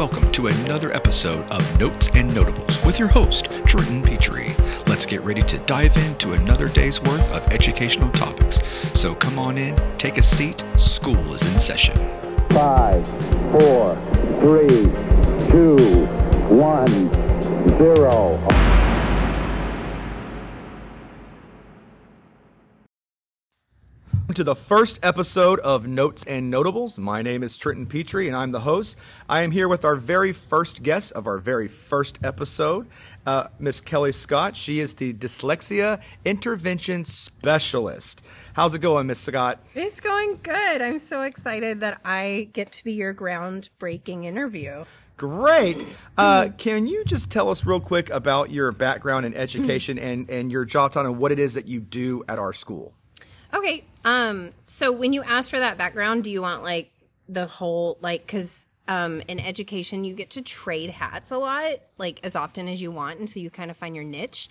welcome to another episode of Notes and Notables with your host, Trenton Petrie. Let's get ready to dive into another day's worth of educational topics. So come on in, take a seat, school is in session. Five, four, three, two, one, zero. To the first episode of Notes and Notables. My name is Trenton Petrie, and I'm the host. I am here with our very first guest of our very first episode, uh, Miss Kelly Scott. She is the dyslexia intervention specialist. How's it going, Miss Scott? It's going good. I'm so excited that I get to be your groundbreaking interview. Great. Uh, can you just tell us real quick about your background in education and, and your job title and what it is that you do at our school? Okay. Um, so when you ask for that background, do you want like the whole like because um, in education you get to trade hats a lot, like as often as you want, until you kind of find your niche.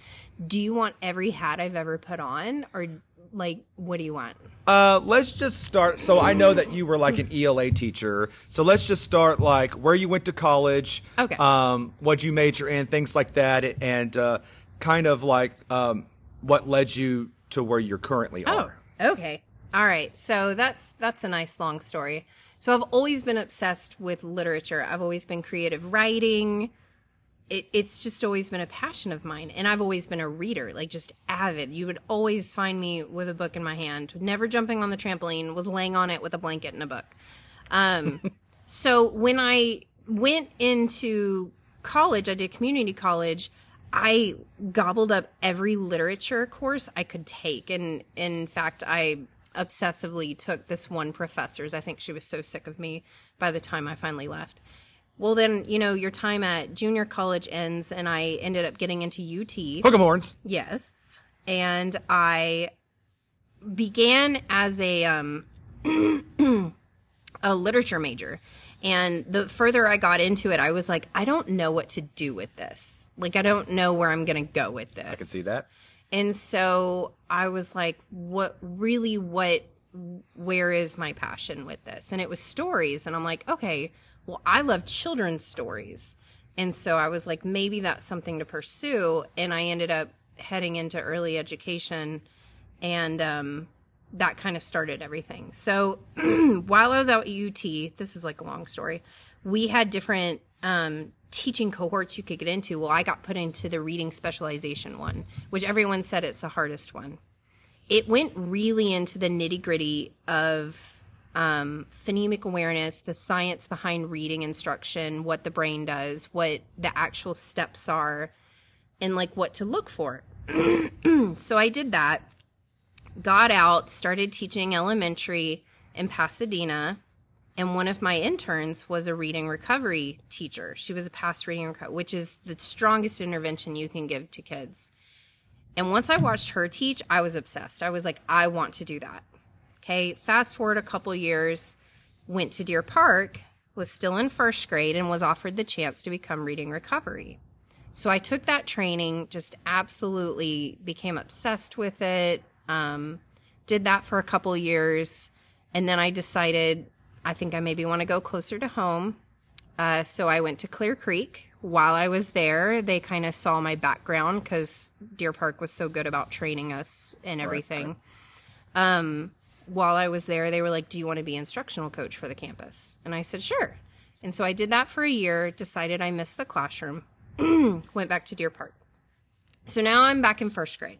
Do you want every hat I've ever put on, or like what do you want? Uh, let's just start. So I know that you were like an ELA teacher. So let's just start like where you went to college. Okay. Um, what you major in, things like that, and uh, kind of like um, what led you to where you're currently are. Okay. All right. So that's that's a nice long story. So I've always been obsessed with literature. I've always been creative writing. It, it's just always been a passion of mine, and I've always been a reader, like just avid. You would always find me with a book in my hand, never jumping on the trampoline, was laying on it with a blanket and a book. Um, so when I went into college, I did community college. I gobbled up every literature course I could take. And in fact, I obsessively took this one professor's. I think she was so sick of me by the time I finally left. Well, then, you know, your time at junior college ends, and I ended up getting into UT. Hook 'em horns. Yes. And I began as a um a literature major. And the further I got into it, I was like, I don't know what to do with this. Like I don't know where I'm going to go with this. I can see that. And so I was like, what really what where is my passion with this? And it was stories and I'm like, okay, well I love children's stories. And so I was like, maybe that's something to pursue. And I ended up heading into early education and um, that kind of started everything. So while I was out at UT, this is like a long story, we had different um, teaching cohorts you could get into. Well, I got put into the reading specialization one, which everyone said it's the hardest one. It went really into the nitty gritty of um, phonemic awareness, the science behind reading instruction, what the brain does, what the actual steps are, and like what to look for. so I did that, got out, started teaching elementary in Pasadena. And one of my interns was a reading recovery teacher. She was a past reading recovery, which is the strongest intervention you can give to kids. And once I watched her teach, I was obsessed. I was like, I want to do that. Okay, fast forward a couple years, went to Deer Park, was still in first grade, and was offered the chance to become reading recovery. So I took that training, just absolutely became obsessed with it. Um, did that for a couple years, and then I decided I think I maybe want to go closer to home. Uh, so I went to Clear Creek. While I was there, they kind of saw my background because Deer Park was so good about training us and everything. Um, while I was there, they were like, "Do you want to be instructional coach for the campus?" And I said, "Sure." And so I did that for a year. Decided I missed the classroom. went back to Deer Park. So now I'm back in first grade.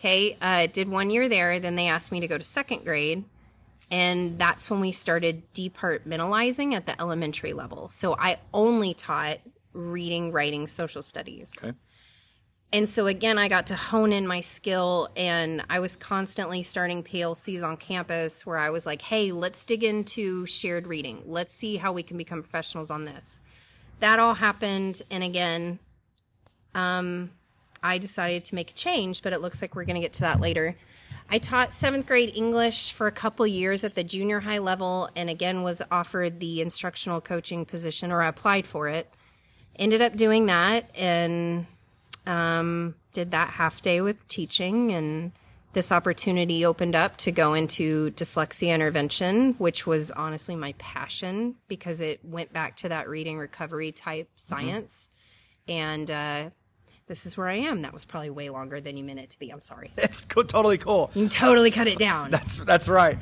Okay, uh, did one year there. Then they asked me to go to second grade. And that's when we started departmentalizing at the elementary level. So I only taught reading, writing, social studies. Okay. And so again, I got to hone in my skill and I was constantly starting PLCs on campus where I was like, hey, let's dig into shared reading. Let's see how we can become professionals on this. That all happened. And again, um, I decided to make a change, but it looks like we're going to get to that later. I taught seventh grade English for a couple years at the junior high level, and again was offered the instructional coaching position, or I applied for it. Ended up doing that, and um, did that half day with teaching, and this opportunity opened up to go into dyslexia intervention, which was honestly my passion because it went back to that reading recovery type science. And uh, this is where I am. That was probably way longer than you meant it to be. I'm sorry. It's co- totally cool. You can totally cut it down. That's that's right.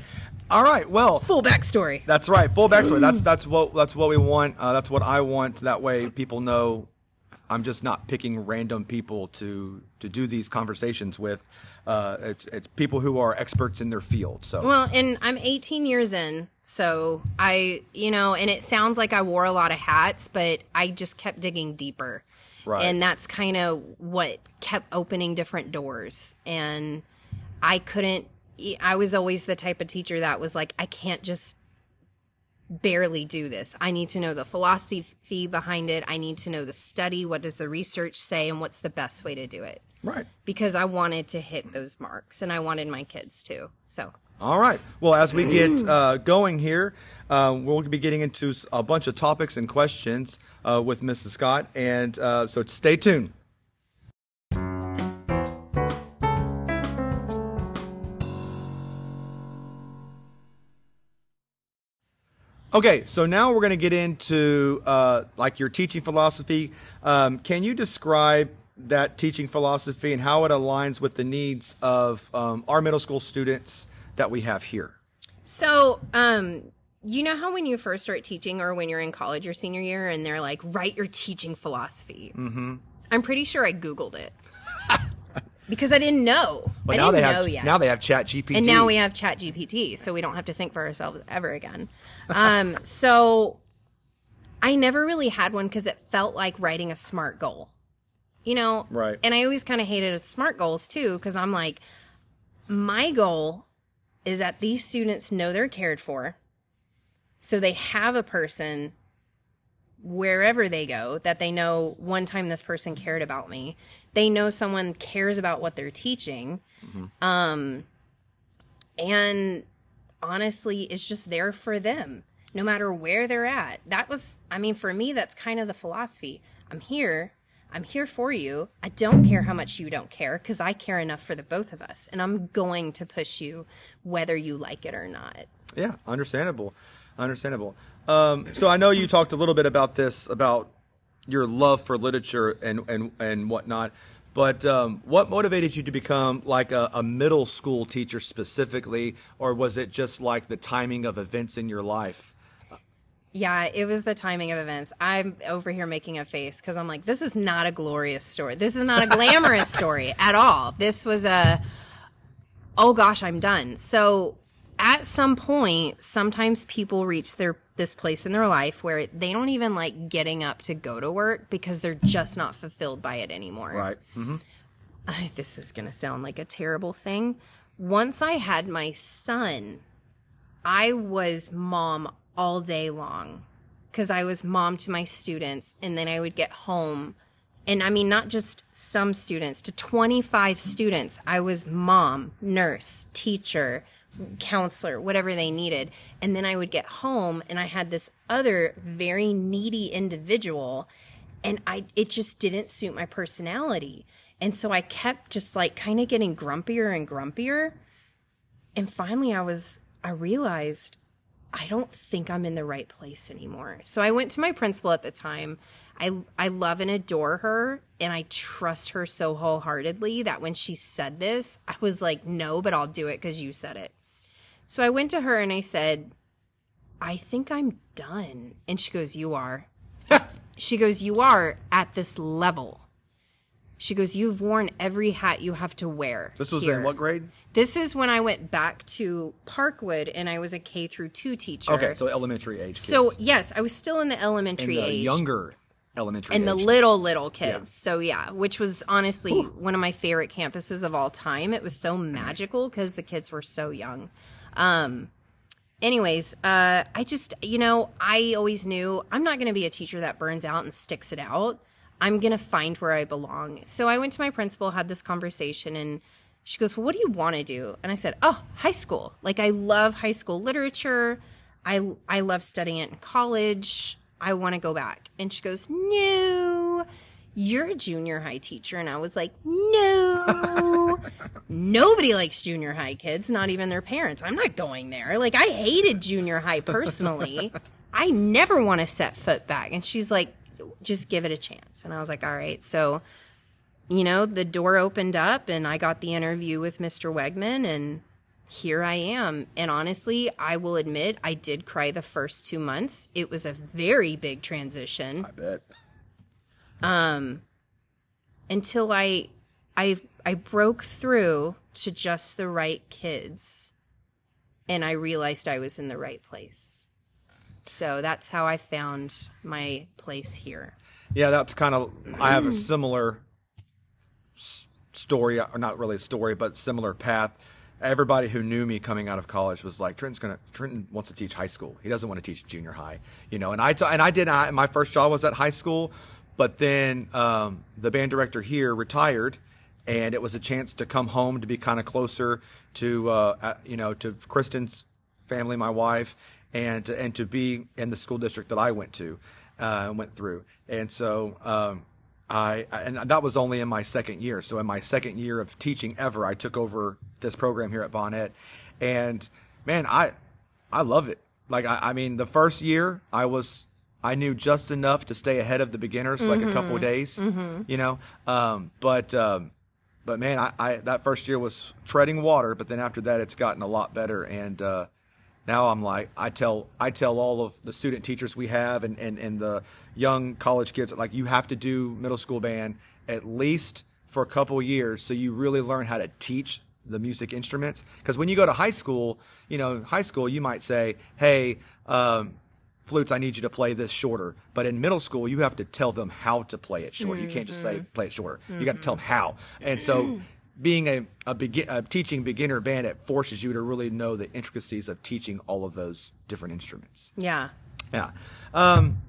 All right. Well, Full backstory. That's right. Full backstory. That's that's what that's what we want. Uh, that's what I want. That way, people know I'm just not picking random people to to do these conversations with. Uh, it's it's people who are experts in their field. So Well, and I'm 18 years in, so I, you know, and it sounds like I wore a lot of hats, but I just kept digging deeper. Right. And that's kind of what kept opening different doors. And I couldn't, I was always the type of teacher that was like, I can't just barely do this. I need to know the philosophy behind it. I need to know the study. What does the research say? And what's the best way to do it? right. Because I wanted to hit those marks and I wanted my kids to. So. All right. Well, as we get uh, going here, uh, we'll be getting into a bunch of topics and questions uh, with Mrs. Scott, and uh, so stay tuned. Okay, so now we're going to get into uh, like your teaching philosophy. Um, can you describe that teaching philosophy and how it aligns with the needs of um, our middle school students that we have here? So, um, you know how when you first start teaching or when you're in college your senior year and they're like, write your teaching philosophy. Mm-hmm. I'm pretty sure I Googled it. because I didn't know. But I now didn't they know have yet. now they have Chat GPT. and now we have Chat GPT, so we don't have to think for ourselves ever again. Um, so I never really had one because it felt like writing a smart goal. You know? Right. And I always kind of hated smart goals too, because I'm like, my goal is that these students know they're cared for. So they have a person wherever they go that they know one time this person cared about me. They know someone cares about what they're teaching. Um, and honestly, it's just there for them, no matter where they're at. That was, I mean, for me, that's kind of the philosophy. I'm here. I'm here for you. I don't care how much you don't care because I care enough for the both of us. And I'm going to push you whether you like it or not. Yeah, understandable, understandable. Um, so I know you talked a little bit about this about your love for literature and and and whatnot. But um, what motivated you to become like a, a middle school teacher specifically, or was it just like the timing of events in your life? Yeah, it was the timing of events. I'm over here making a face because I'm like, this is not a glorious story. This is not a glamorous story at all. This was a, oh gosh, I'm done. So at some point, sometimes people reach their this place in their life where they don't even like getting up to go to work because they're just not fulfilled by it anymore. Right. mm-hmm. This is going to sound like a terrible thing. Once I had my son, I was mom all day long because I was mom to my students. And then I would get home. And I mean, not just some students, to 25 students. I was mom, nurse, teacher, counselor, whatever they needed. And then I would get home and I had this other very needy individual and I it just didn't suit my personality. And so I kept just like kind of getting grumpier and grumpier. And finally I was I realized I don't think I'm in the right place anymore. So I went to my principal at the time. I I love and adore her and I trust her so wholeheartedly that when she said this, I was like, "No, but I'll do it cuz you said it." So I went to her and I said, "I think I'm done." And she goes, "You are." she goes, "You are at this level." She goes, "You've worn every hat you have to wear." This was here." in what grade? This is when I went back to Parkwood and I was a K through 2 teacher. Okay, so elementary age. So, kids. yes, I was still in the in elementary the age. younger elementary and the little little kids. So yeah, which was honestly one of my favorite campuses of all time. It was so magical because the kids were so young. Um anyways, uh I just you know, I always knew I'm not going to be a teacher that burns out and sticks it out. I'm going to find where I belong. So I went to my principal, had this conversation and she goes, "Well, what do you want to do?" And I said, "Oh, high school. Like I love high school literature. I I love studying it in college. I want to go back." And she goes, "No. You're a junior high teacher." And I was like, "No." Nobody likes junior high kids, not even their parents. I'm not going there. Like, I hated junior high personally. I never want to set foot back. And she's like, just give it a chance. And I was like, all right. So, you know, the door opened up and I got the interview with Mr. Wegman and here I am. And honestly, I will admit I did cry the first two months. It was a very big transition I bet. Um, until I I I broke through to just the right kids and I realized I was in the right place. So that's how I found my place here. Yeah, that's kind of. I have a similar story, or not really a story, but similar path. Everybody who knew me coming out of college was like, Trenton's gonna. Trenton wants to teach high school. He doesn't want to teach junior high, you know. And I t- and I did. I, my first job was at high school, but then um, the band director here retired, and it was a chance to come home to be kind of closer to, uh, uh, you know, to Kristen's family, my wife, and and to be in the school district that I went to, uh, went through. And so um, I and that was only in my second year. So in my second year of teaching ever, I took over this program here at Bonnette, and man, I I love it. Like I, I mean, the first year I was I knew just enough to stay ahead of the beginners, like a couple of days, you know. Um, but um, but man, I, I that first year was treading water. But then after that, it's gotten a lot better, and uh, now I'm like I tell I tell all of the student teachers we have and, and, and the young college kids like you have to do middle school band at least for a couple of years so you really learn how to teach the music instruments because when you go to high school you know high school you might say hey um, flutes i need you to play this shorter. But in middle school you have to tell them how to play it shorter. You can't just say play it shorter. You got to tell them how. And so being a, a, begin, a teaching beginner band it forces you to really know the intricacies of teaching all of those different instruments. Yeah. yeah. Um,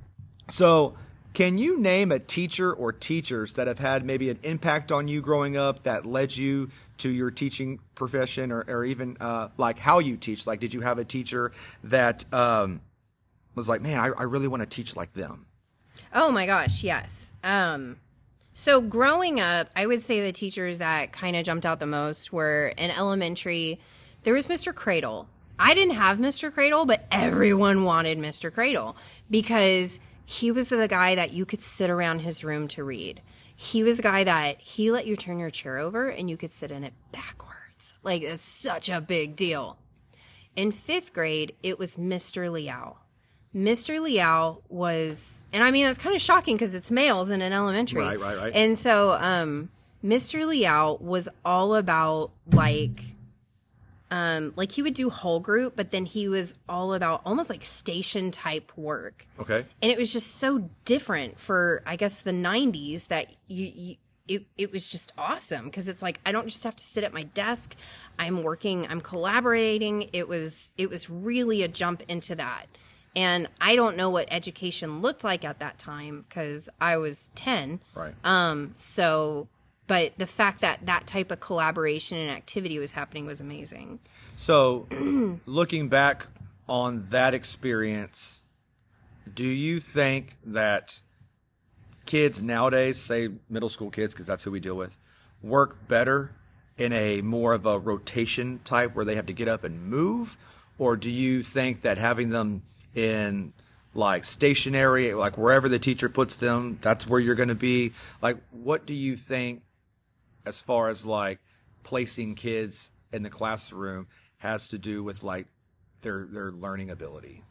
so can you name a teacher or teachers that have had maybe an impact on you growing up that led you to your teaching profession or, or even uh, like how you teach? Like did you have a teacher that um, was like man I, I really want to teach like them Oh my gosh, yes. Um, so growing up, I would say the teachers that kind of jumped out the most were in elementary. There was Mr. Cradle. I didn't have Mr. Cradle, but everyone wanted Mr. Cradle because he was the guy that you could sit around his room to read. He was the guy that he let you turn your chair over and you could sit in it backwards. Like it's such a big deal. In fifth grade, it was Mr. Liao. Mr. Liao was, and I mean, that's kind of shocking because it's males in an elementary. Right, right, right. And so, um, Mr. Liao was all about like, um, like he would do whole group, but then he was all about almost like station type work. okay And it was just so different for, I guess, the 90s that you, you it, it was just awesome because it's like I don't just have to sit at my desk. I'm working, I'm collaborating. It was it was really a jump into that. And I don't know what education looked like at that time because I was 10. right Um, so, but the fact that that type of collaboration and activity was happening was amazing. So, looking back on that experience, do you think that kids nowadays, say middle school kids, because that's who we deal with, work better in a more of a rotation type where they have to get up and move? Or do you think that having them in like stationary, like wherever the teacher puts them, that's where you're going to be? Like, what do you think as far as like placing kids in the classroom has to do with like their their learning ability.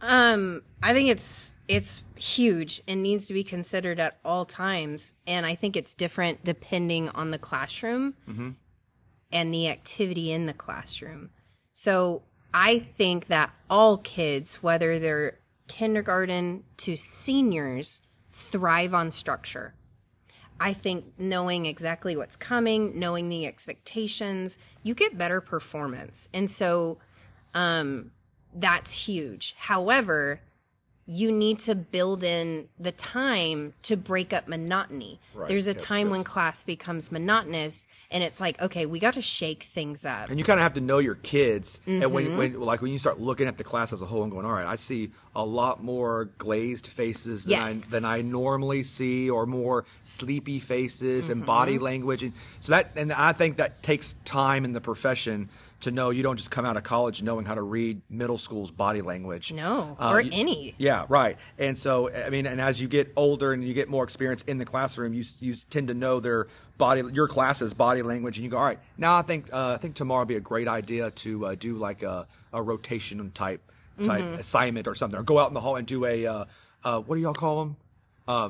Um, I think it's it's huge and needs to be considered at all times, and I think it's different depending on the classroom and the activity in the classroom. So I think that all kids, whether they're kindergarten to seniors, thrive on structure. I think knowing exactly what's coming, knowing the expectations, you get better performance. And so um, that's huge. However, you need to build in the time to break up monotony. Right. There's a Yes, time when class becomes monotonous and it's like, okay, we got to shake things up. and you kind of have to know your kids and Mm-hmm. when, when like when you start looking at the class as a whole and going all right i see a lot more glazed faces than, Yes. I, than i normally see or more sleepy faces and body Mm-hmm. language and so that and i think that takes time in the profession to know you don't just come out of college knowing how to read middle school's body language No, Uh, or you- any. yeah, right. And so, I mean, and as you get older and you get more experience in the classroom, you you tend to know their body, your class's body language, and you go, all right. Now, I think uh, I think tomorrow would be a great idea to uh, do like a, a rotation type type Mm-hmm. assignment or something, or go out in the hall and do a uh, uh, what do y'all call them?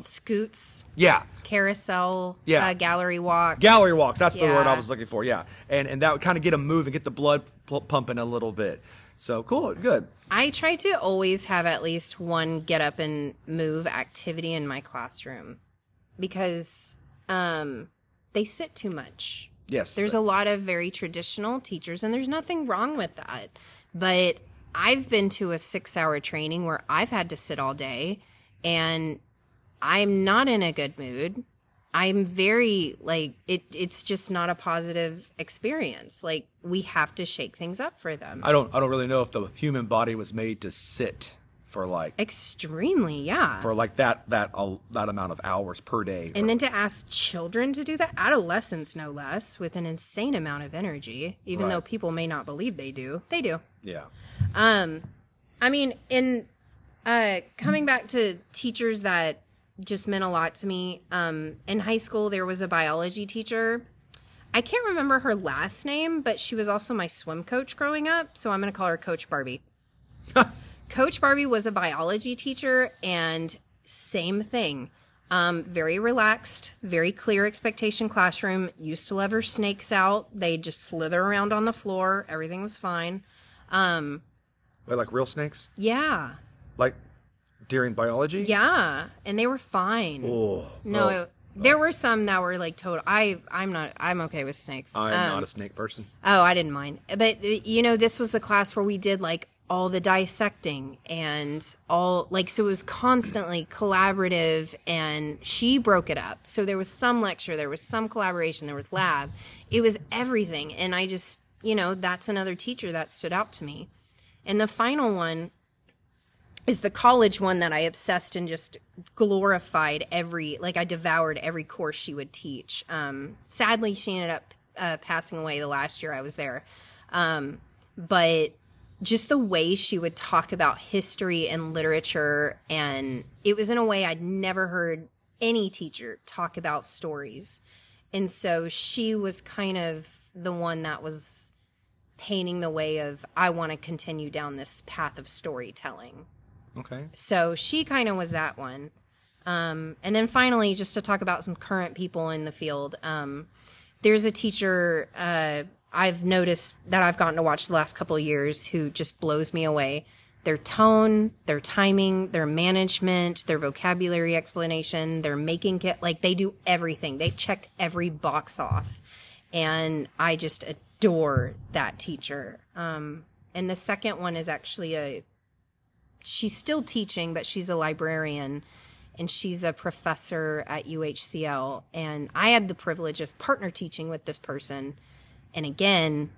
Scoots, Yeah, carousel, Yeah. uh, gallery walks. gallery walks. That's the word I was looking for. Yeah, and and that would kind of get them moving, get the blood pu- pumping a little bit. So cool, good. I try to always have at least one get up and move activity in my classroom because um, they sit too much. Yes, There's a lot of very traditional teachers, and there's nothing wrong with that. But I've been to a six hour training where I've had to sit all day, and I'm not in a good mood. I'm very like it it's just not a positive experience. Like we have to shake things up for them. I don't I don't really know if the human body was made to sit for like Extremely, yeah. for like that that uh, that amount of hours per day. and then to ask children to do that, adolescents no less, with an insane amount of energy, even Right. though people may not believe they do, they do. yeah, um I mean, in uh, coming back to teachers that just meant a lot to me. Um, in high school, there was a biology teacher. I can't remember her last name, but she was also my swim coach growing up. So I'm going to call her Coach Barbie. coach Barbie was a biology teacher, and same thing. Um, very relaxed, very clear expectation classroom. Used to let her snakes out. They'd just slither around on the floor. Everything was fine. Wait, like real snakes, Yeah. like during biology. Yeah, and they were fine. Oh no, oh, there were some that were like total. I I'm not. I'm okay with snakes. I'm Um, not a snake person. Oh, I didn't mind. But uh, you know, this was the class where we did like all the dissecting and all like so it was constantly collaborative and she broke it up. So there was some lecture, there was some collaboration, there was lab. It was everything and I just, you know, that's another teacher that stood out to me. And the final one is the college one that I obsessed and just glorified every like I devoured every course she would teach. Um, sadly, she ended up uh, passing away the last year I was there, um, but just the way she would talk about history and literature, and it was in a way I'd never heard any teacher talk about stories, and so she was kind of the one that was painting the way of I want to continue down this path of storytelling. Okay. So she kind of was that one. Um, and then finally, just to talk about some current people in the field, um, there's a teacher uh, I've noticed that I've gotten to watch the last couple of years who just blows me away. Their tone, their timing, their management, their vocabulary explanation, their making it like they do everything. They've checked every box off. And I just adore that teacher. Um, and the second one is actually a she's still teaching, but she's a librarian and she's a professor at UHCL. And I had the privilege of partner teaching with this person. And again,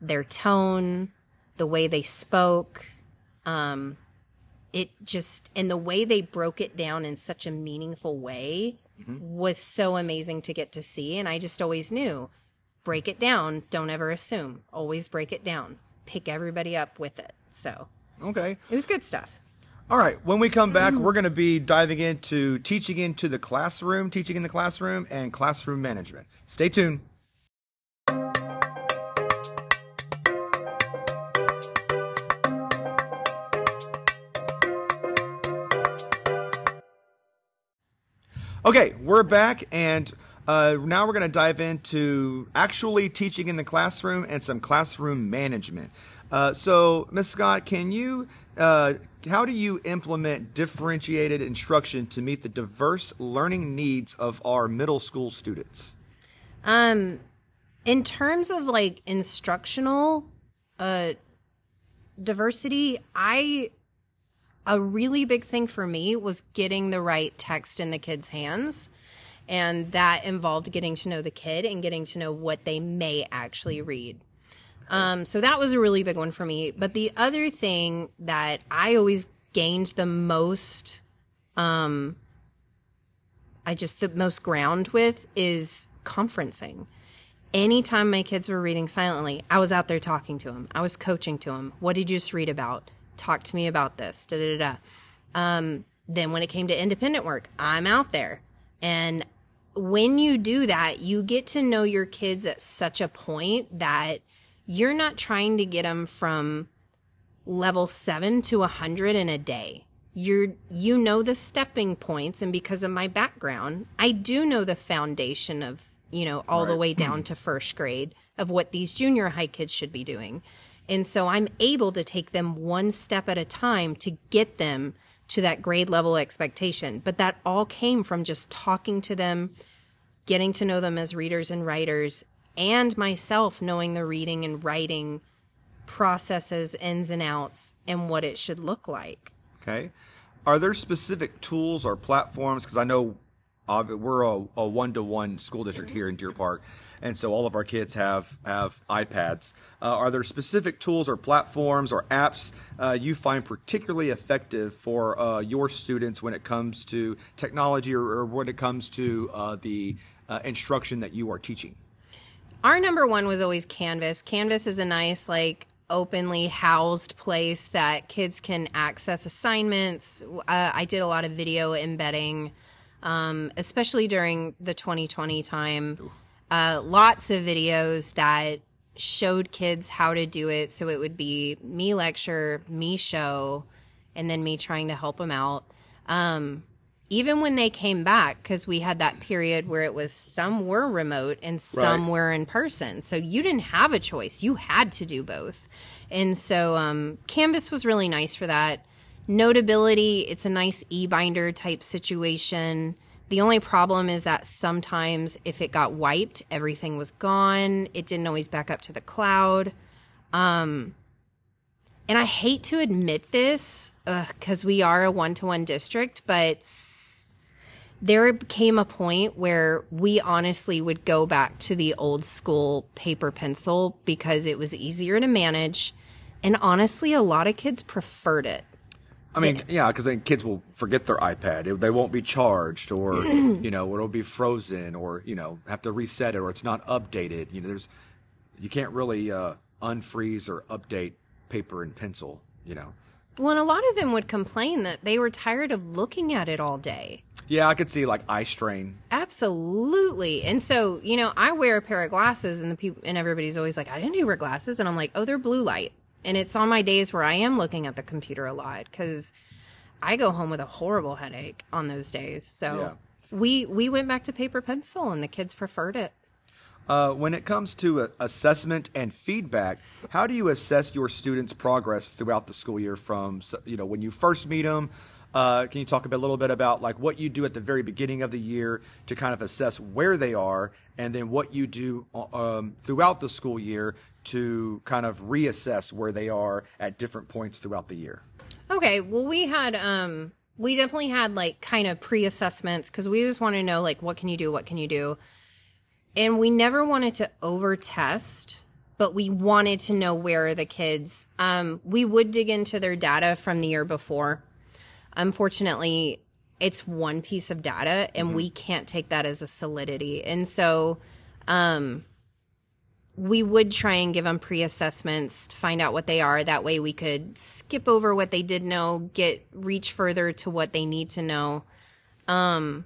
their tone, the way they spoke, um, it just, and the way they broke it down in such a meaningful way was so amazing to get to see. And I just always knew break it down. Don't ever assume. Always break it down. Pick everybody up with it. So Okay. it was good stuff. All right. When we come back, we're going to be diving into teaching into the classroom, teaching in the classroom, and classroom management. Stay tuned. Okay, we're back, and uh, now we're going to dive into actually teaching in the classroom and some classroom management. Uh, so, Ms. Scott, can you, uh, how do you implement differentiated instruction to meet the diverse learning needs of our middle school students? Um, in terms of like instructional uh diversity i a really big thing for me was getting the right text in the kids' hands. And that involved getting to know the kid and getting to know what they may actually read. Um, so that was a really big one for me. But the other thing that I always gained the most, um, I just the most ground with is conferencing. Anytime my kids were reading silently, I was out there talking to them. I was coaching to them. What did you just read about? Talk to me about this. Da da da. da. Um, then when it came to independent work, I'm out there. And when you do that, you get to know your kids at such a point that you're not trying to get them from level seven to a hundred in a day. You're, you know, the stepping points. And because of my background, I do know the foundation of, you know, all the way down to first grade of what these junior high kids should be doing. And so I'm able to take them one step at a time to get them to that grade level expectation. But that all came from just talking to them, getting to know them as readers and writers, and myself knowing the reading and writing processes, ins and outs, and what it should look like. Okay. Are there specific tools or platforms? Because I know we're a one to one school district here in Deer Park, and so all of our kids have have iPads. Uh, are there specific tools or platforms or apps uh, you find particularly effective for uh, your students when it comes to technology or, or when it comes to uh, the uh, instruction that you are teaching? Our number one was always Canvas. Canvas is a nice, like, openly housed place that kids can access assignments. Uh, I did a lot of video embedding, um, especially during the 2020 time. Uh, lots of videos that showed kids how to do it. So it would be me lecture, me show, and then me trying to help them out. Um, even when they came back, because we had that period where it was some were remote and some Right. were in person. So you didn't have a choice. You had to do both. And so um, Canvas was really nice for that. Notability, it's a nice e binder type situation. The only problem is that sometimes if it got wiped, everything was gone. It didn't always back up to the cloud. Um, and I hate to admit this because we are a one to one district, but there came a point where we honestly would go back to the old school paper pencil because it was easier to manage. And honestly, a lot of kids preferred it. I mean, yeah, because then kids will forget their iPad. It- They won't be charged, or you know, it'll be frozen, or you know, have to reset it, or it's not updated. You know, there's you can't really uh, unfreeze or update paper and pencil. You know. Well, and a lot of them would complain that they were tired of looking at it all day. Yeah, I could see like eye strain. Absolutely. And so, you know, I wear a pair of glasses and the people and everybody's always like, I didn't wear glasses. And I'm like, oh, they're blue light. And it's on my days where I am looking at the computer a lot because I go home with a horrible headache on those days. So Yeah. we we went back to paper pencil and the kids preferred it. Uh, when it comes to uh, assessment and feedback, how do you assess your students' progress throughout the school year? From you know when you first meet them, uh, can you talk a, bit, a little bit about like what you do at the very beginning of the year to kind of assess where they are, and then what you do uh, um, throughout the school year to kind of reassess where they are at different points throughout the year? Okay, well we had um we definitely had like kind of pre-assessments cuz we always want to know like what can you do, what can you do? And we never wanted to over test, but we wanted to know where are the kids. Um we would dig into their data from the year before. Unfortunately, it's one piece of data and we can't take that as a solidity. And so um we would try and give them pre-assessments to find out what they are that way we could skip over what they did know get reach further to what they need to know um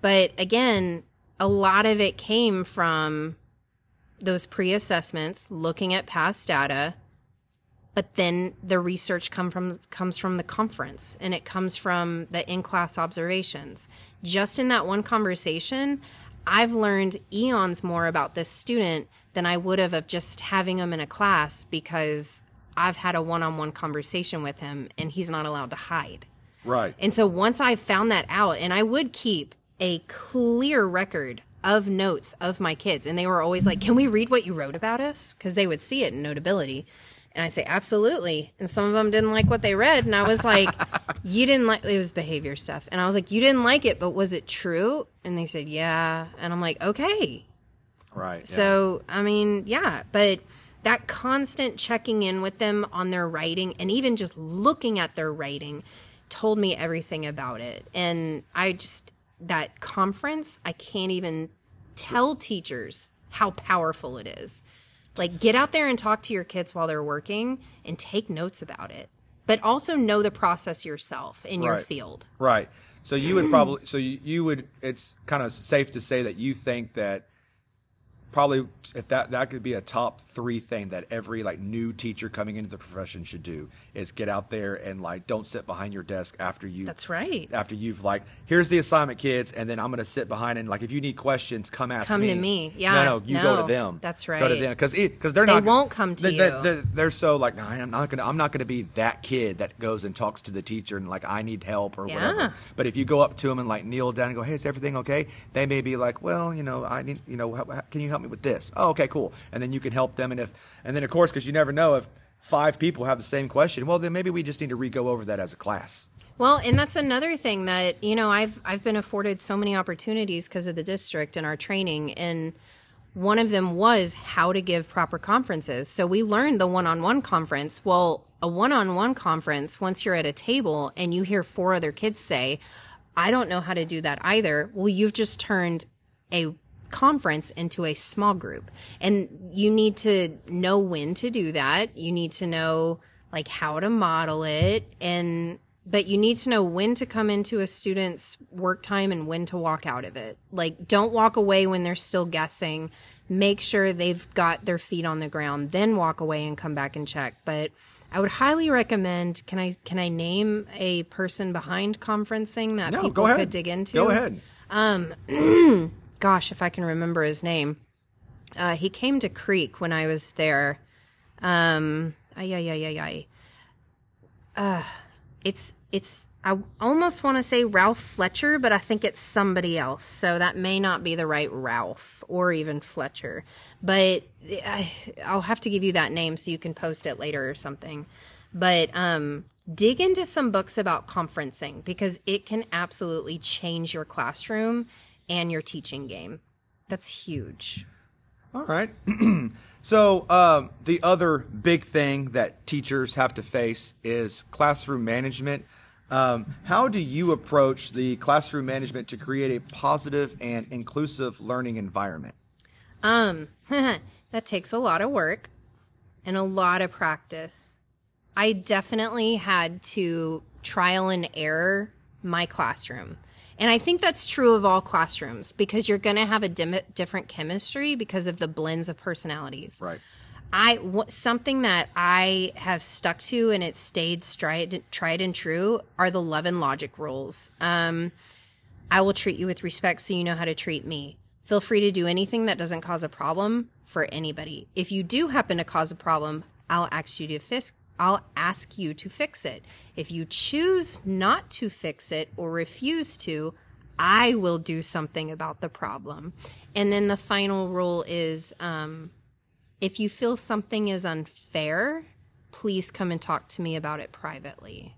but again a lot of it came from those pre-assessments looking at past data but then the research come from comes from the conference and it comes from the in-class observations just in that one conversation i've learned eons more about this student than i would have of just having him in a class because i've had a one-on-one conversation with him and he's not allowed to hide Right. and so once I found that out, and I would keep a clear record of notes of my kids, and they were always like, Can we read what you wrote about us? Because they would see it in Notability. And I say, absolutely. And some of them didn't like what they read. And I was like, you didn't like, it was behavior stuff. And I was like, you didn't like it, but was it true? And they said, yeah. And I'm like, okay. Right. yeah. So, I mean, yeah, but that constant checking in with them on their writing and even just looking at their writing told me everything about it. And I just, that conference, I can't even tell teachers how powerful it is. Like, get out there and talk to your kids while they're working and take notes about it. But also know the process yourself in your field. Right. So you would probably so you, you would it's kind of safe to say that you think that probably if that that could be a top three thing that every like new teacher coming into the profession should do is get out there and like don't sit behind your desk after you That's right. after you've like here's the assignment kids and then i'm going to sit behind and like if you need questions come ask Come me to me. Yeah, no no you go to them that's right go to them because because they're not They not won't come to they, you. they, they're, so like "No, i'm not gonna i'm not gonna be that kid that goes and talks to the teacher and like i need help or Yeah. whatever but if you go up to them and like kneel down and go hey is everything okay they may be like well you know i need you know how, how- can you help me with this oh okay cool and then you can help them and if and then of course because you never know if five people have the same question well then maybe we just need to re-go over that as a class Well, and that's another thing that you know I've I've been afforded so many opportunities because of the district and our training, and one of them was how to give proper conferences. So we learned the one-on-one conference. Well, a one-on-one conference, once you're at a table and you hear four other kids say, "I don't know how to do that either," well, you've just turned a conference into a small group. And you need to know when to do that. You need to know like how to model it. And but you need to know when to come into a student's work time and when to walk out of it. Like don't walk away when they're still guessing. Make sure they've got their feet on the ground then walk away and come back and check. But I would highly recommend. Can I can I name a person behind conferencing that no people could dig into? go ahead um, gosh, if I can remember his name. Uh, he came to Creek when I was there. Um, ay, ay, ay, ay, ay. Uh, it's, it's, I almost want to say Ralph Fletcher, but I think it's somebody else. So that may not be the right Ralph or even Fletcher. But I, I'll have to give you that name so you can post it later or something. But um, dig into some books about conferencing because it can absolutely change your classroom and your teaching game. That's huge. All right. so um, the other big thing that teachers have to face is classroom management. Um, how do you approach the classroom management to create a positive and inclusive learning environment? Um, that takes a lot of work and a lot of practice. I definitely had to trial and error my classroom. And I think that's true of all classrooms because you're going to have a dim- different chemistry because of the blends of personalities. Right. I w- something that I have stuck to and it stayed tried tried and true are the love and logic rules. Um, I will treat you with respect so you know how to treat me. Feel free to do anything that doesn't cause a problem for anybody. If you do happen to cause a problem, I'll ask you to fix I'll ask you to fix it. If you choose not to fix it or refuse to, I will do something about the problem. And then the final rule is um, if you feel something is unfair, please come and talk to me about it privately.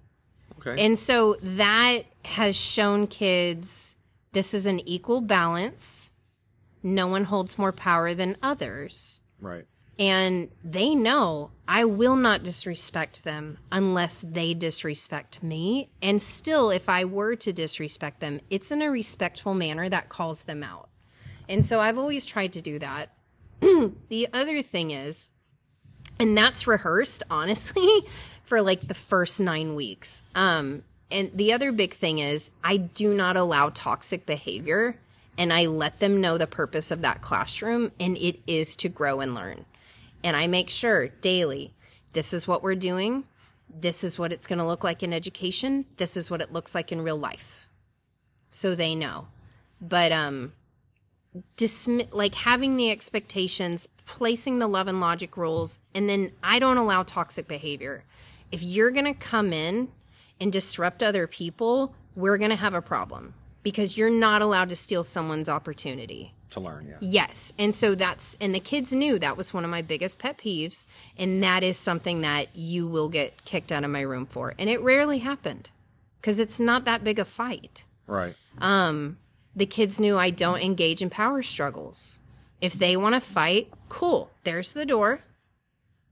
Okay. And so that has shown kids this is an equal balance. No one holds more power than others. right. And they know I will not disrespect them unless they disrespect me. And still, if I were to disrespect them, it's in a respectful manner that calls them out. And so I've always tried to do that. the other thing is, and that's rehearsed, honestly, for like the first nine weeks. Um, and the other big thing is, I do not allow toxic behavior and I let them know the purpose of that classroom, and it is to grow and learn. And I make sure daily this is what we're doing, this is what it's going to look like in education, this is what it looks like in real life. So they know. But, um, dismiss like having the expectations placing the love and logic rules and then i don't allow toxic behavior if you're going to come in and disrupt other people we're going to have a problem because you're not allowed to steal someone's opportunity to learn. Yeah. Yes. And so that's, and the kids knew that was one of my biggest pet peeves. And that is something that you will get kicked out of my room for. And it rarely happened because it's not that big a fight. Right. um The kids knew I don't engage in power struggles. If they want to fight, cool. There's the door.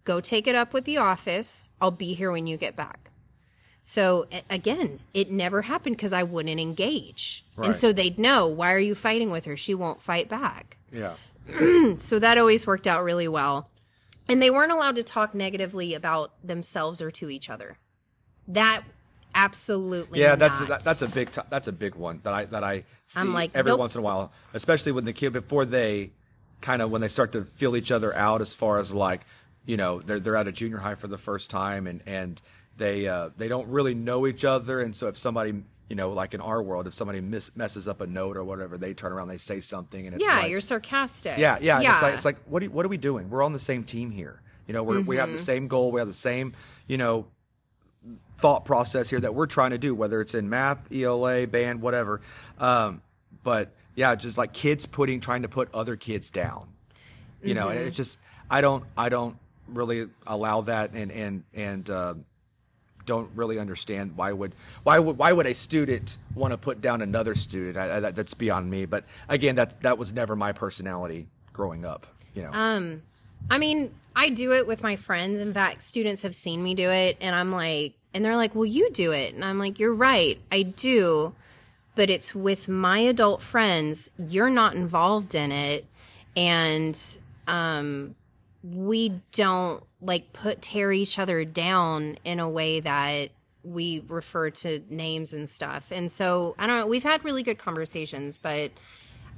Go take it up with the office. I'll be here when you get back. So again, it never happened because I wouldn't engage. And so they'd know, why are you fighting with her? She won't fight back. Yeah. So that always worked out really well. And they weren't allowed to talk negatively about themselves or to each other. That absolutely Yeah, that's that, that's a big t- that's a big one that I that I see I'm like, every nope. once in a while, especially when the kid before they kind of when they start to feel each other out as far as like you know they're they're at a junior high for the first time and and they uh, they don't really know each other and so if somebody you know like in our world if somebody messes up a note or whatever they turn around they say something and it's yeah, like, you're sarcastic. yeah, yeah. yeah. It's like it's like what are, what are we doing? We're on the same team here. You know, we're, we have the Mm-hmm. same goal. We have the same you know thought process here that we're trying to do, whether it's in math, ELA, band, whatever. Um, but yeah, just like kids putting trying to put other kids down. You know, Mm-hmm. it's just I don't I don't really allow that and and and. Uh, don't really understand why would why would why would a student want to put down another student? I, I, that, that's beyond me. But again, that that was never my personality growing up. You know, Um, I mean, I do it with my friends. In fact, students have seen me do it, and I'm like, and they're like, "Well, you do it," and I'm like, "You're right, I do." But it's with my adult friends. You're not involved in it, and um, we don't like put tear each other down in a way that we refer to names and stuff. And so I don't know. We've had really good conversations, but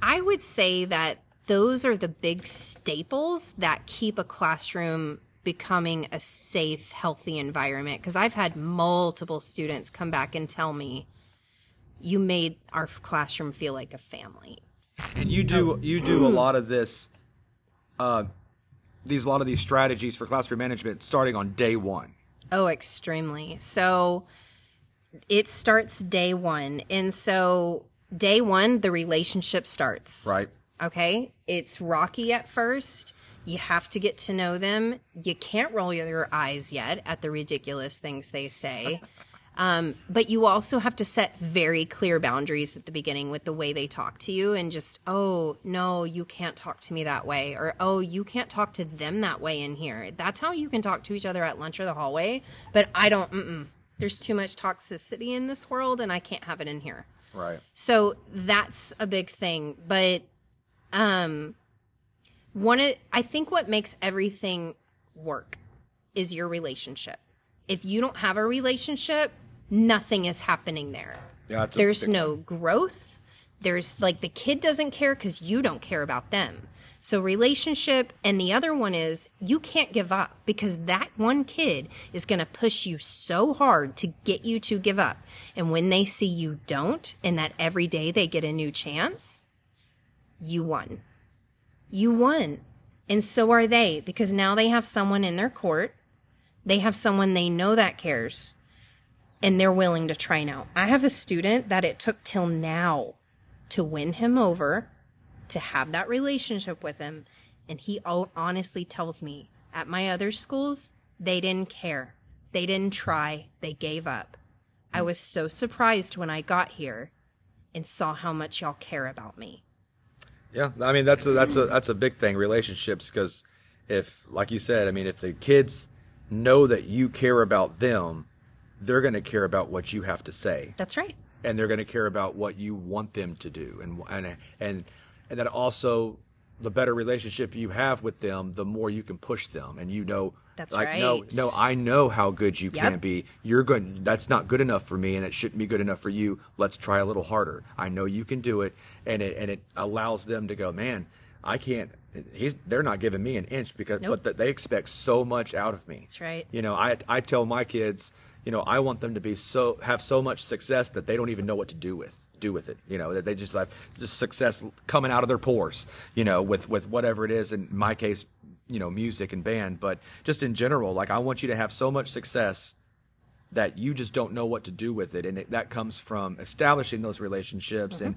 I would say that those are the big staples that keep a classroom becoming a safe, healthy environment. Because I've had multiple students come back and tell me, you made our classroom feel like a family. and you do you do a lot of this, uh, these a lot of these strategies for classroom management starting on day one. Oh, extremely. So it starts day one. And so day one, the relationship starts. Right. Okay. It's rocky at first. You have to get to know them. You can't roll your eyes yet at the ridiculous things they say. Um, but you also have to set very clear boundaries at the beginning with the way they talk to you and just, oh, no, you can't talk to me that way. Or, oh, you can't talk to them that way in here. That's how you can talk to each other at lunch or the hallway. But I don't, mm-mm. There's too much toxicity in this world and I can't have it in here. Right. So that's a big thing. But um one of I think what makes everything work is your relationship. If you don't have a relationship, nothing is happening there. Yeah, There's no growth. There's like the kid doesn't care cuz you don't care about them. So relationship and the other one is you can't give up because that one kid is going to push you so hard to get you to give up. And when they see you don't and that every day they get a new chance, you won. You won. And so are they because now they have someone in their court. They have someone they know that cares and they're willing to try now. I have a student that it took till now to win him over, to have that relationship with him. And he honestly tells me at my other schools, they didn't care. They didn't try. They gave up. I was so surprised when I got here and saw how much y'all care about me. Yeah, I mean that's a that's a that's a big thing relationships because if like you said, I mean if the kids know that you care about them, they're going to care about what you have to say. That's right. and they're going to care about what you want them to do and and and and that also the better relationship you have with them the more you can push them and you know That's like no right. no I know how good you Yep. can be you're good that's not good enough for me and it shouldn't be good enough for you let's try a little harder I know you can do it and it and it allows them to go man I can't he's they're not giving me an inch because Nope. but that they expect so much out of me That's right. you know, I I tell my kids, you know, I want them to be so have so much success that they don't even know what to do with do with it. You know, that they just have just success coming out of their pores. You know, with with whatever it is. In my case, you know, music and band, but just in general, like I want you to have so much success that you just don't know what to do with it and it, that comes from establishing those relationships mm-hmm. and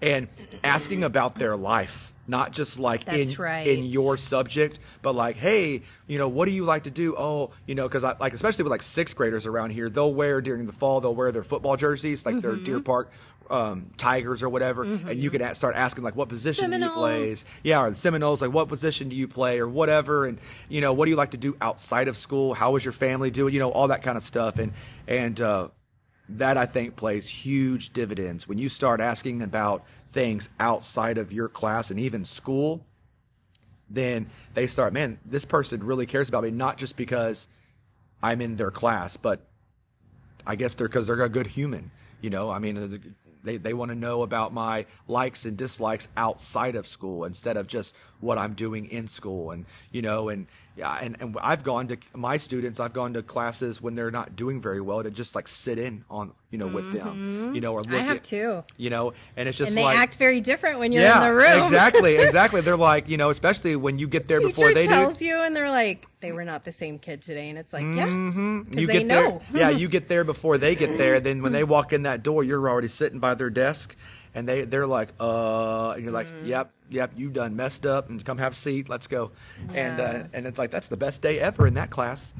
and asking about their life not just like That's in right. in your subject, but like, hey, you know, what do you like to do? Oh, you know, because I like especially with like sixth graders around here, they'll wear during the fall, they'll wear their football jerseys, like their Mm-hmm. Deer Park um, Tigers or whatever, and you can start asking like, what position do you play? Yeah, or the Seminoles, like what position do you play or whatever, and you know, what do you like to do outside of school? How is your family doing? You know, all that kind of stuff, and and uh, that I think plays huge dividends when you start asking about things outside of your class and even school. Then they start, man, this person really cares about me, not just because I'm in their class, but I guess they're because they're a good human. You know, I mean, uh, they they want to know about my likes and dislikes outside of school instead of just what I'm doing in school. And you know, and yeah, and, and I've gone to my students. I've gone to classes when they're not doing very well to just like sit in on you know with them. You know, or look Mm-hmm. I have at- too. You know, and it's just And they like act very different when you're yeah, in the room. exactly, exactly. They're like you know, especially when you get there Teacher before they do. you, and they're like, they were not the same kid today, and it's like, yeah, because you they get know. there. yeah, you get there before they get there. Then when they walk in that door, you're already sitting by their desk, and they they're like, uh, and you're like, Mm-hmm. yep, yep, you done messed up, and come have a seat, let's go, and uh, and it's like that's the best day ever in that class.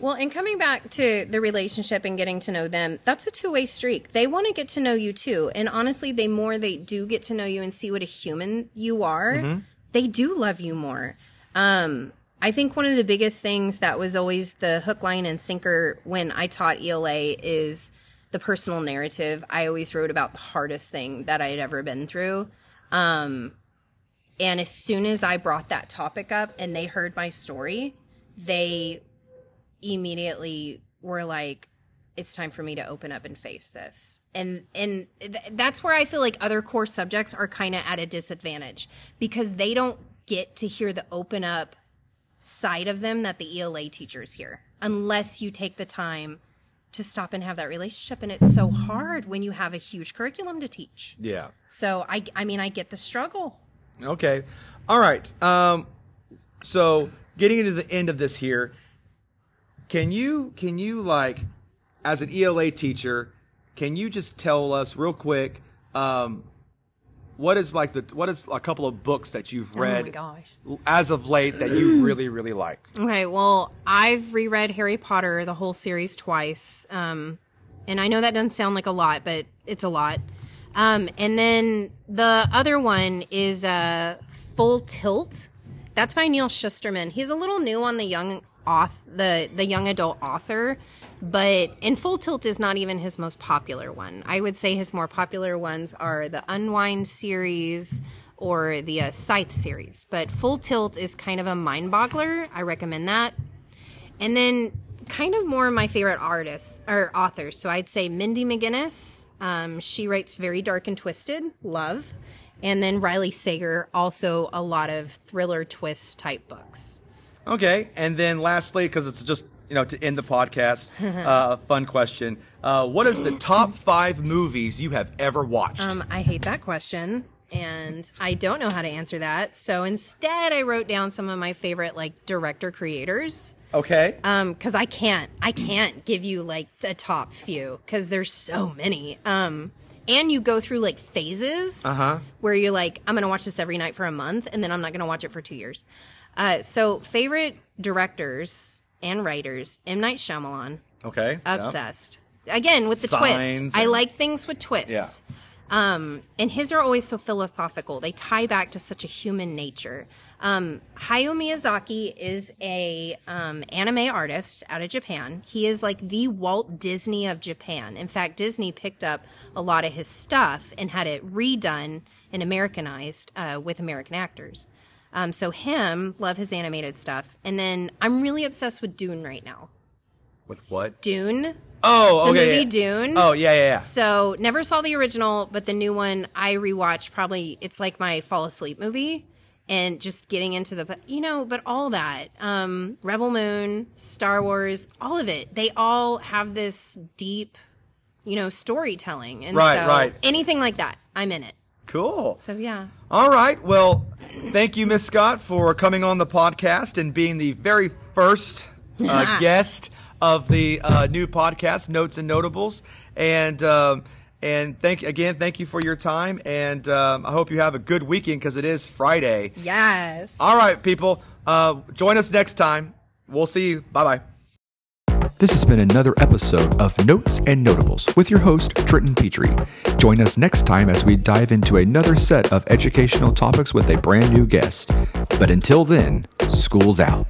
Well, and coming back to the relationship and getting to know them, that's a two way streak. They want to get to know you too. And honestly, the more they do get to know you and see what a human you are, Mm-hmm. they do love you more. Um, I think one of the biggest things that was always the hook, line, and sinker when I taught ELA is the personal narrative. I always wrote about the hardest thing that I had ever been through. Um, and as soon as I brought that topic up and they heard my story, they immediately were like it's time for me to open up and face this and and th- that's where i feel like other core subjects are kind of at a disadvantage because they don't get to hear the open up side of them that the ela teachers hear unless you take the time to stop and have that relationship and it's so hard when you have a huge curriculum to teach Yeah. so i i mean i get the struggle Okay. All right. Um, so getting into the end of this here, can you can you like as an ELA teacher, can you just tell us real quick um, what is like the what is a couple of books that you've read gosh. as of late that you really really like? Okay, well, I've reread Harry Potter, the whole series, twice. Um, and I know that doesn't sound like a lot, but it's a lot. Um, and then the other one is uh, Full Tilt. That's by Neal Shusterman. He's a little new on the young auth- the the young adult author, but and Full Tilt is not even his most popular one. I would say his more popular ones are the Unwind series or the uh, Scythe series. But Full Tilt is kind of a mind boggler. I recommend that. And then kind of more my favorite artists or authors. So I'd say Mindy McGinnis. Um, she writes very dark and twisted, love. And then Riley Sager, also a lot of thriller twist type books. Okay, and then lastly, because it's just you know to end the podcast, uh, fun question: uh, What is the top five movies you have ever watched? Um, I hate that question, and I don't know how to answer that. So instead, I wrote down some of my favorite like director creators. okay, um because i can't i can't give you like the top few because there's so many um and you go through like phases Uh-huh. where you're like i'm gonna watch this every night for a month and then i'm not gonna watch it for two years uh so favorite directors and writers m. Night Shyamalan, okay, yeah. obsessed. Again with the Signs twist i like things with twists. Um and his are always so philosophical. They tie back to such a human nature. Um hayao miyazaki is a um anime artist out of japan. He is like the walt disney of japan. In fact disney picked up a lot of his stuff and had it redone and americanized uh, with american actors um so him love his animated stuff and then i'm really obsessed with dune right now with what? dune Oh, okay. the movie yeah. Dune. Oh, yeah, yeah, yeah. So never saw the original, but the new one I rewatched. Probably it's like my fall asleep movie, and just getting into the you know, but all that um, Rebel Moon, Star Wars, all of it. They all have this deep, you know, storytelling, and Right, so right. anything like that, I'm in it. Cool. So yeah. All right. Well, thank you, Miss Scott, for coming on the podcast and being the very first uh, guest of the uh, new podcast, Notes and Notables. And um, And thank again, thank you for your time. And um, I hope you have a good weekend because it is Friday. Yes. All right, people. Uh, join us next time. We'll see you. Bye bye. This has been another episode of Notes and Notables with your host, Trenton Petrie. Join us next time as we dive into another set of educational topics with a brand new guest. But until then, school's out.